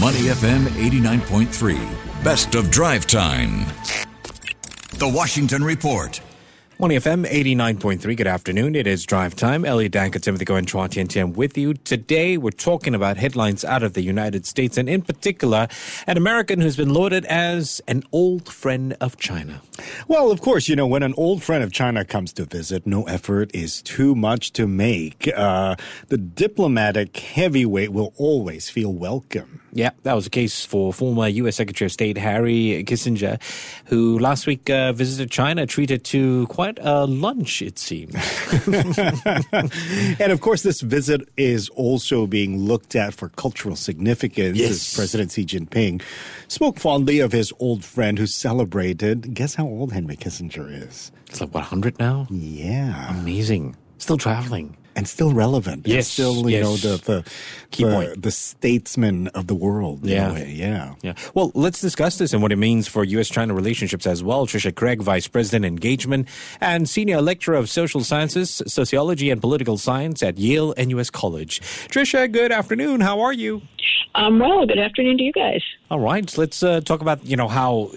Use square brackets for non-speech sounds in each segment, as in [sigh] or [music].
Money FM 89.3. Best of drive time. The Washington Report. Money FM 89.3. Good afternoon. It is drive time. Elliot Danker, Timothy Goh, and Chua Tian with you. Today, we're talking about headlines out of the United States, and in particular, an American who's been lauded as an old friend of China. Well, of course, you know, when an old friend of China comes to visit, no effort is too much to make. Uh, the diplomatic heavyweight will always feel welcome. Yeah, that was the case for former U.S. Secretary of State Henry Kissinger, who last week uh, visited China, treated to quite a lunch, it seems. [laughs] and of course, this visit is also being looked at for cultural significance. Yes. As President Xi Jinping spoke fondly of his old friend who celebrated. Guess how old Henry Kissinger is? It's like, what, 100 now? Yeah. Amazing. Still traveling. and still relevant. Yes, It's still, you yes. know, the the, Key the, point. the statesman of the world. in a Yeah. way. yeah. Yeah. Well, let's discuss this and what it means for U.S. China relationships as well. Trisha Craig, Vice President Engagement and Senior Lecturer of Social Sciences, Sociology, and Political Science at Yale NUS College. Trisha, good afternoon. How are you? Um, well, good afternoon to you guys. All right. Let's uh, talk about, you know, how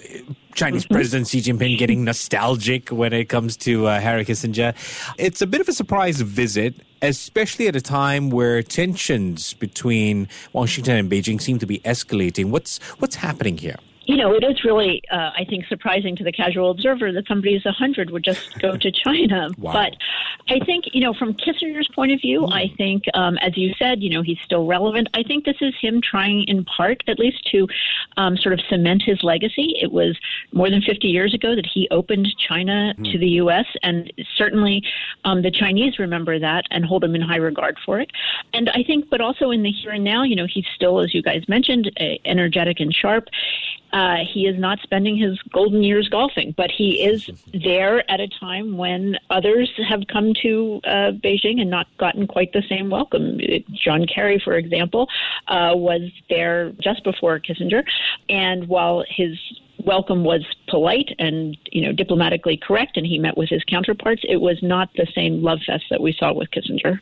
Chinese President Xi Jinping getting nostalgic when it comes to uh, Henry Kissinger. It's a bit of a surprise visit, especially at a time where tensions between Washington and Beijing seem to be escalating. What's what's happening here? You know, it is really, uh, I think, surprising to the casual observer that somebody who's 100 would just go to China. [laughs] Wow. But I think, you know, from Kissinger's point of view, I think, um, as you said, you know, he's still relevant. I think this is him trying, in part, at least, to um, sort of cement his legacy. It was more than 50 years ago that he opened China to the U.S., and certainly um, the Chinese remember that and hold him in high regard for it. And I think, but also in the here and now, you know, he's still, as you guys mentioned, uh, energetic and sharp. Uh, he is not spending his golden years golfing, but he is [laughs] there at a time when others have come to uh, Beijing and not gotten quite the same welcome. John Kerry, for example, uh, was there just before Kissinger, and while his welcome was polite and you know diplomatically correct, and he met with his counterparts, it was not the same love fest that we saw with Kissinger.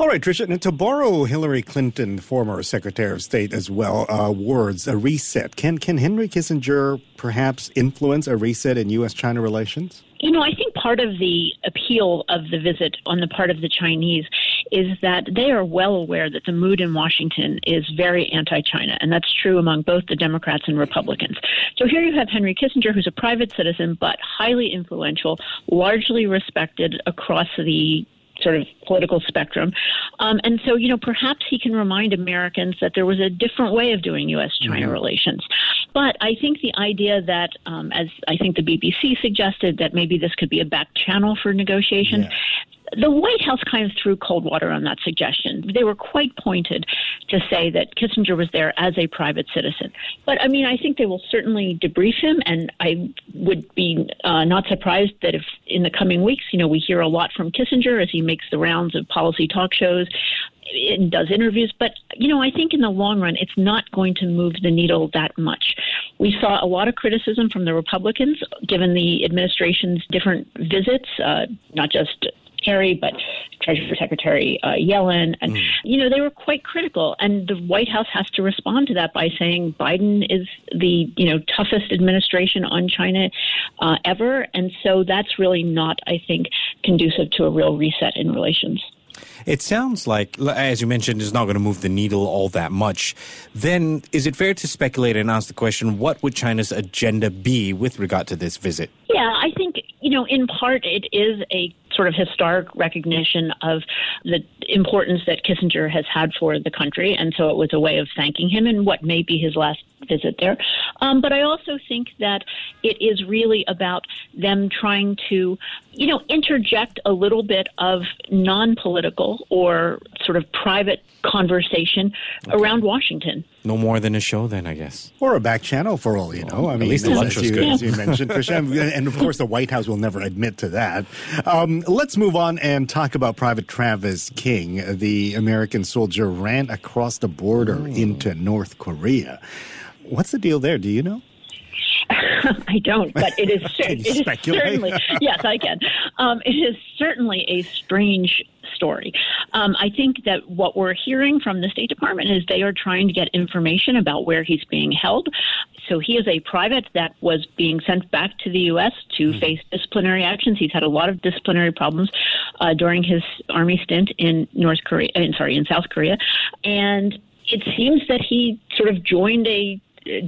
All right, Trisha. And to borrow Hillary Clinton, former Secretary of State, as well, uh, words, a reset. Can can Henry Kissinger perhaps influence a reset in U.S.-China relations? You know, I think part of the appeal of the visit on the part of the Chinese is that they are well aware that the mood in Washington is very anti China, and that's true among both the Democrats and Republicans. So here you have Henry Kissinger, who's a private citizen, but highly influential, largely respected across the sort of political spectrum. Um, and so, you know, perhaps he can remind Americans that there was a different way of doing U.S. China relations. But I think the idea that, um, as I think the BBC suggested, that maybe this could be a back channel for negotiations. The White House kind of threw cold water on that suggestion. They were quite pointed to say that Kissinger was there as a private citizen. But I mean, I think they will certainly debrief him, and I would be uh, not surprised that if in the coming weeks, you know, we hear a lot from Kissinger as he makes the rounds of policy talk shows and does interviews. But, you know, I think in the long run, it's not going to move the needle that much. We saw a lot of criticism from the Republicans given the administration's different visits, uh, not just But Treasury Secretary uh, Yellen. And, you know, they were quite critical. And the White House has to respond to that by saying Biden is the, you know, toughest administration on China uh, ever. And so that's really not, I think, conducive to a real reset in relations. It sounds like, as you mentioned, it's not going to move the needle all that much. Then, is it fair to speculate and ask the question, what would China's agenda be with regard to this visit? Yeah, I think, you know, in part it is a sort of historic recognition of the importance that Kissinger has had for the country. And so it was a way of thanking him in what may be his last visit there. Um, but I also think that it is really about them trying to, you know, interject a little bit of non political or sort of private conversation around Washington. No more than a show, then, I guess. Or a back channel for all you know. I mean, at least the as lunch was you, good. as you mentioned, [laughs] And- and of course, the White House will never admit to that. Um, let's move on and talk about Private Travis King. The American soldier ran across the border into North Korea. What's the deal there? Do you know? [laughs] I don't, but it is, [laughs] cer- it is certainly [laughs] yes, I can. Um, it is certainly a strange story. Um, I think that what we're hearing from the State Department is they are trying to get information about where he's being held. So he is a private that was being sent back to the U.S. to Hmm. face disciplinary actions. He's had a lot of disciplinary problems uh, during his army stint in North Korea. uh, sorry, in South Korea, and it seems that he sort of joined a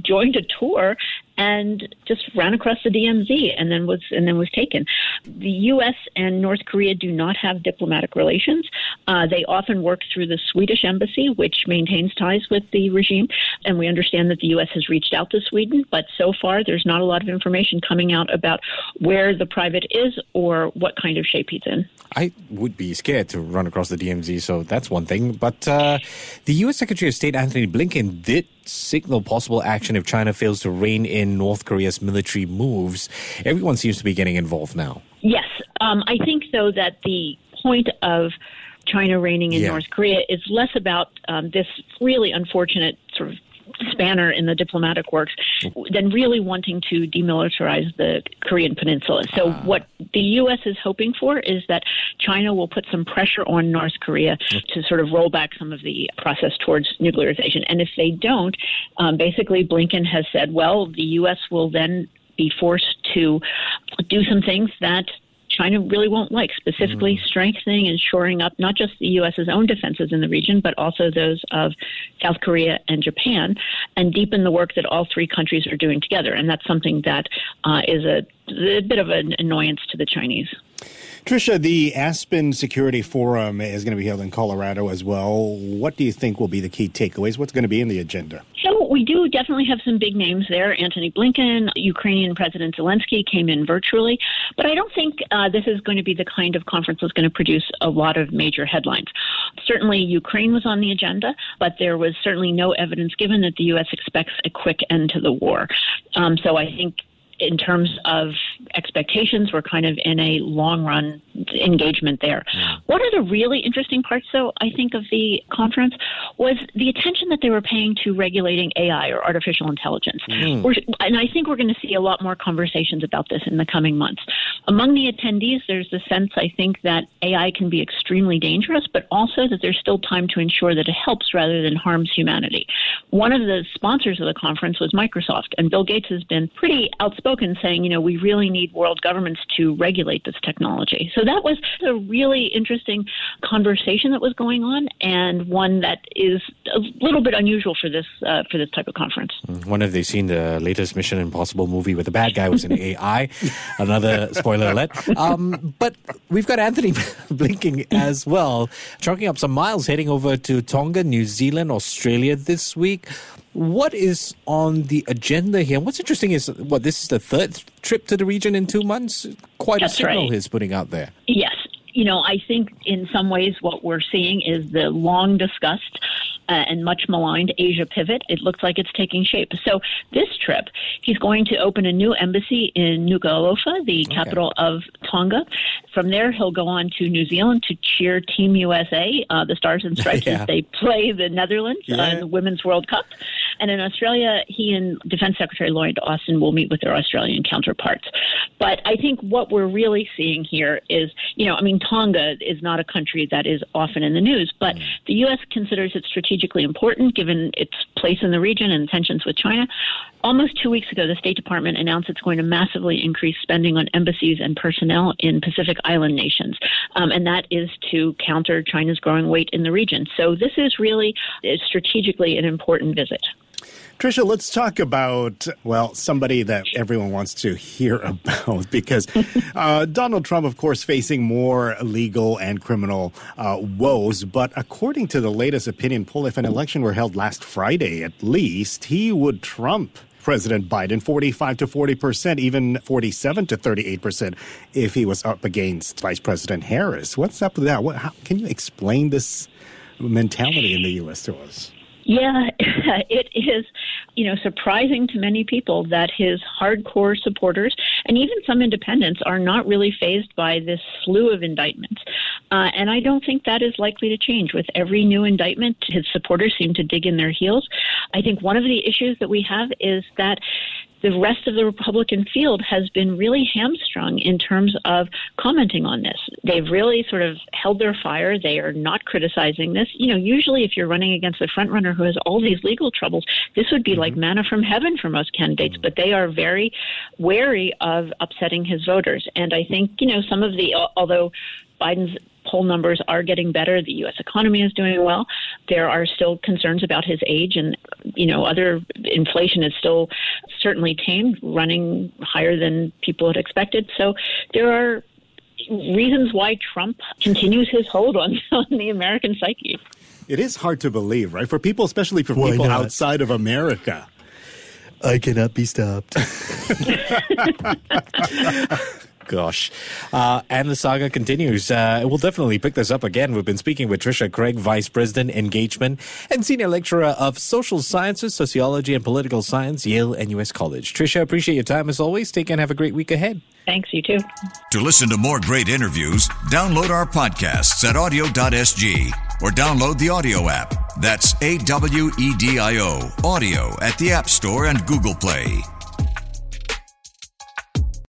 joined a tour and just ran across the DMZ and then was and then was taken. The U.S. and North Korea do not have diplomatic relations. Uh, they often work through the Swedish embassy, which maintains ties with the regime, and we understand that the U.S. has reached out to Sweden, but so far there's not a lot of information coming out about where the private is or what kind of shape he's in. I would be scared to run across the DMZ, so that's one thing. But uh, the U.S. Secretary of State Antony Blinken did signal possible action if China fails to rein in North Korea's military moves. Everyone seems to be getting involved now. Yes. Um, I think, though, that the point of China reining in Yeah. North Korea is less about um, this really unfortunate sort of spanner in the diplomatic works than really wanting to demilitarize the Korean Peninsula. So, what the U.S. is hoping for is that China will put some pressure on North Korea to sort of roll back some of the process towards nuclearization. And if they don't, um, basically, Blinken has said, well, the U.S. will then be forced to do some things that China really won't like, specifically strengthening and shoring up not just the U.S.'s own defenses in the region, but also those of South Korea and Japan, and deepen the work that all three countries are doing together. And that's something that uh, is a, a bit of an annoyance to the Chinese. Trisha, the Aspen Security Forum is going to be held in Colorado as well. What do you think will be the key takeaways? What's going to be in the agenda? We do definitely have some big names there. Antony Blinken, Ukrainian President Zelensky came in virtually, but I don't think uh, this is going to be the kind of conference that's going to produce a lot of major headlines. Certainly, Ukraine was on the agenda, but there was certainly no evidence given that the U.S. expects a quick end to the war. Um, so I think in terms of expectations, we're kind of in a long run engagement there. One of the really interesting parts, though, I think, of the conference was the attention that they were paying to regulating AI or artificial intelligence. Hmm. We're, and I think we're going to see a lot more conversations about this in the coming months. Among the attendees, there's a sense, I think, that AI can be extremely dangerous, but also that there's still time to ensure that it helps rather than harms humanity. One of the sponsors of the conference was Microsoft, and Bill Gates has been pretty outspoken saying, you know, we really need world governments to regulate this technology. So that was a really interesting conversation that was going on, and one that is a little bit unusual for this uh, for this type of conference. When have they seen the latest Mission Impossible movie where the bad guy was an AI? [laughs] Another spoiler alert. Um, but we've got Antony [laughs] blinking as well, chalking up some miles heading over to Tonga, New Zealand, Australia this week. What is on the agenda here? What's interesting is what this is the third trip to the region in two months. Quite That's a signal right. he's putting out there. Yes. You know, I think in some ways what we're seeing is the long discussed uh, and much maligned Asia pivot. It looks like it's taking shape. So this trip, he's going to open a new embassy in Nuku'alofa, the capital of Tonga. From there, he'll go on to New Zealand to cheer Team USA, uh, the Stars and Stripes, [laughs] Yeah. as they play the Netherlands uh, Yeah. in the Women's World Cup. And in Australia, he and Defense Secretary Lloyd Austin will meet with their Australian counterparts. But I think what we're really seeing here is, you know, I mean, Tonga is not a country that is often in the news, but the U.S. considers it strategically important given its place in the region and tensions with China. Almost two weeks ago, the State Department announced it's going to massively increase spending on embassies and personnel in Pacific Island nations. Um, and that is to counter China's growing weight in the region. So this is really strategically an important visit. Trisha, let's talk about, well, somebody that everyone wants to hear [laughs] about because [laughs] uh, Donald Trump, of course, facing more legal and criminal uh, woes. But according to the latest opinion poll, if an election were held last Friday at least, he would trump President Biden 45 to 40 percent, even 47 to 38 percent if he was up against Vice President Harris. What's up with that? What, how, can you explain this mentality in the U.S. to us? Yeah, [laughs] it is, you know, surprising to many people that his hardcore supporters and even some independents are not really fazed by this slew of indictments. Uh, and I don't think that is likely to change. With every new indictment, his supporters seem to dig in their heels. I think one of the issues that we have is that the rest of the Republican field has been really hamstrung in terms of commenting on this. They've really sort of held their fire. They are not criticizing this. You know, usually if you're running against a frontrunner who has all these legal troubles, this would be mm-hmm. like manna from heaven for most candidates, but they are very wary of upsetting his voters. And I think, you know, some of the, although Biden's poll numbers are getting better. The U.S. economy is doing well. There are still concerns about his age, and you know, other inflation is still certainly tamed, running higher than people had expected. So there are reasons why Trump continues his hold on, [laughs] on the American psyche. It is hard to believe, right? For people, especially for why people not? outside of America. I cannot be stopped. [laughs] [laughs] Gosh. Uh, and the saga continues. Uh, we'll definitely pick this up again. We've been speaking with Trisha Craig, Vice President, Engagement, and Senior Lecturer of Social Sciences, Sociology, and Political Science, Yale NUS College. Trisha, appreciate your time as always. Take care and have a great week ahead. Thanks, you too. To listen to more great interviews, download our podcasts at audio.sg or download the audio app. That's A W E D I O, audio at the App Store and Google Play.